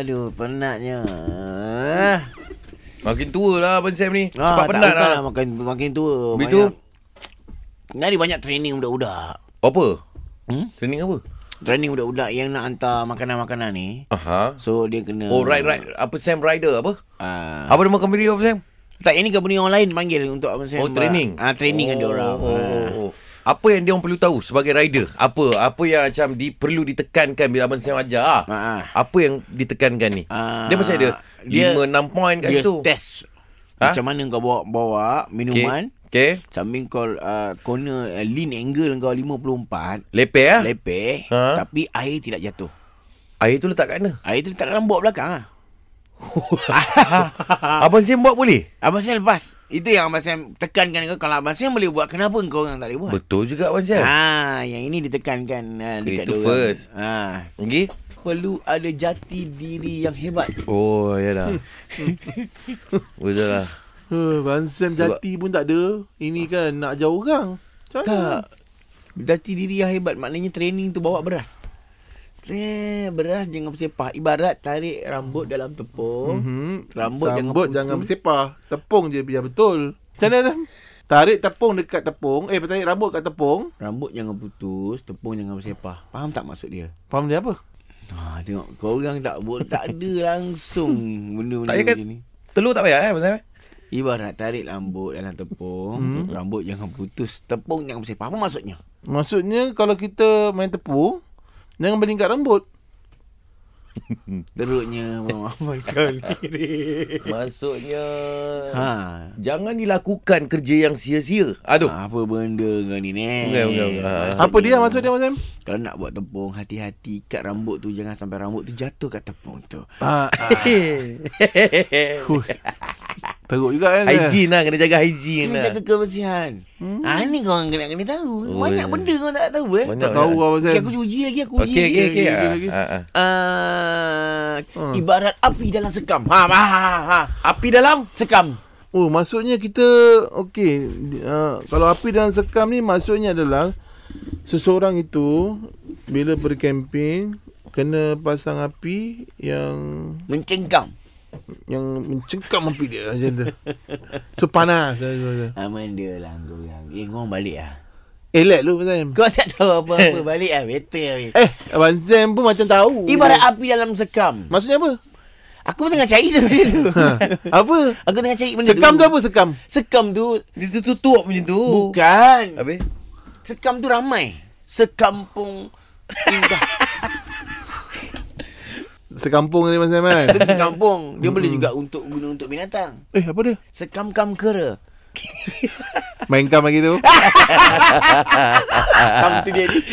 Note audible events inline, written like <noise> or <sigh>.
Aduh, penatnya. Makin tua lah Abang Sam ni. Ah, Cepat ah, penat lah. lah. Makin, makin tua. Begitu? Banyak. Nari banyak training budak-budak. Apa? Hmm? Training apa? Training budak-budak yang nak hantar makanan-makanan ni. Aha. So, dia kena... Oh, right, right. Apa Sam Rider apa? Uh, apa nama company Abang Sam? Tak, ini company orang lain panggil untuk Abang Sam. Oh, training? Ah, uh, training oh, kan dia orang. Oh, oh, oh. oh. Ah. Apa yang dia orang perlu tahu sebagai rider? Apa? Apa yang macam di, perlu ditekankan bila Abang Sam ajar? Ah, ah. Apa yang ditekankan ni? Ah, dia masih ada dia- 5 6 point kat Dia situ. test. Ha? Macam mana kau bawa bawa minuman Okay. sambil kau uh, corner uh, lean angle kau 54 Lepeh ah. lepeh Ha? tapi air tidak jatuh. Air tu letak kat mana? Air tu letak dalam bot belakang ah. <laughs> Abang Sam buat boleh? Abang Sam lepas. Itu yang Abang Sam tekankan kau kalau Abang Sam boleh buat kenapa kau orang tak boleh buat? Betul juga Abang Sam. Ha, yang ini ditekankan uh, dekat Itu first. Ha, Okay. perlu ada jati diri yang hebat. Oh, ya dah. <laughs> Betul lah. Huh, Bansam Sebab- jati pun tak ada. Ini kan nak ajar orang. Macam mana? Tak. Jati diri yang hebat maknanya training tu bawa beras. Eh, beras jangan bersepah. Ibarat tarik rambut dalam tepung. Mhm. Rambut jangan Rambut putus. jangan bersepah. Tepung je biar betul. Macam mana Sam? Tarik tepung dekat tepung. Eh, tarik rambut kat tepung. Rambut jangan putus, tepung jangan bersepah. Faham tak maksud dia? Faham dia apa? Ha, tengok kau orang tak buat tak ada <laughs> langsung benda-benda Tak macam ni. Telur tak payah eh eh? Ibarat tarik rambut dalam tepung, Hmm. rambut jangan putus, tepung jangan bersepah. Apa maksudnya? Maksudnya kalau kita main tepung, jangan berlingkar rambut. <laughs> Teruknya Muhammad <laughs> kau ni. Maksudnya ha. Jangan dilakukan kerja yang sia-sia. Aduh. Apa benda kau ni ni? Bukan, bukan, bukan. Maksudnya, Apa dia maksud dia Sam? Kalau nak buat tepung, hati-hati ikat rambut tu jangan sampai rambut tu jatuh kat tepung tu. Ah, ah. <laughs> Teruk juga kan. Hygiene lah. Kena jaga hygiene Kena lah. jaga kebersihan. Hmm. Ha ni kau orang kena kena tahu. Oh, Banyak ya. benda kau tak tahu eh. Banyak Tak tahu lah. apa Sam. Okay, aku uji lagi aku uji. Okey, okey, okey. lagi, Ah, lagi. ah, ah. Uh, Hmm. Ibarat api dalam sekam. Ha, ha, ha, ha. Api dalam? Sekam. Oh, maksudnya kita okey, uh, kalau api dalam sekam ni maksudnya adalah seseorang itu bila berkemping kena pasang api yang Mencengkam. Yang mencengkam api dia macam tu. So panas. Eh, <laughs> Aman dia lah kau yang. Eh, kau balik lah. Elak lu Sam. Kau tak tahu apa-apa. <laughs> balik lah. Better lah. Eh, Abang Sam pun macam tahu. Ibarat api dalam sekam. Maksudnya apa? Aku pun tengah cari tu benda tu. Ha, apa? Aku tengah cari benda Sekam tu tu. apa sekam? Sekam tu Dia tu tutup macam tu. bukan. Habis? Sekam tu ramai. Sekampung indah. <laughs> Sekampung ni Sam kan? Itu sekampung. Dia boleh juga untuk guna untuk binatang. eh, apa dia? Sekam-kam kera. Main kam lagi tu. <laughs> Kam tu dia ni. <laughs>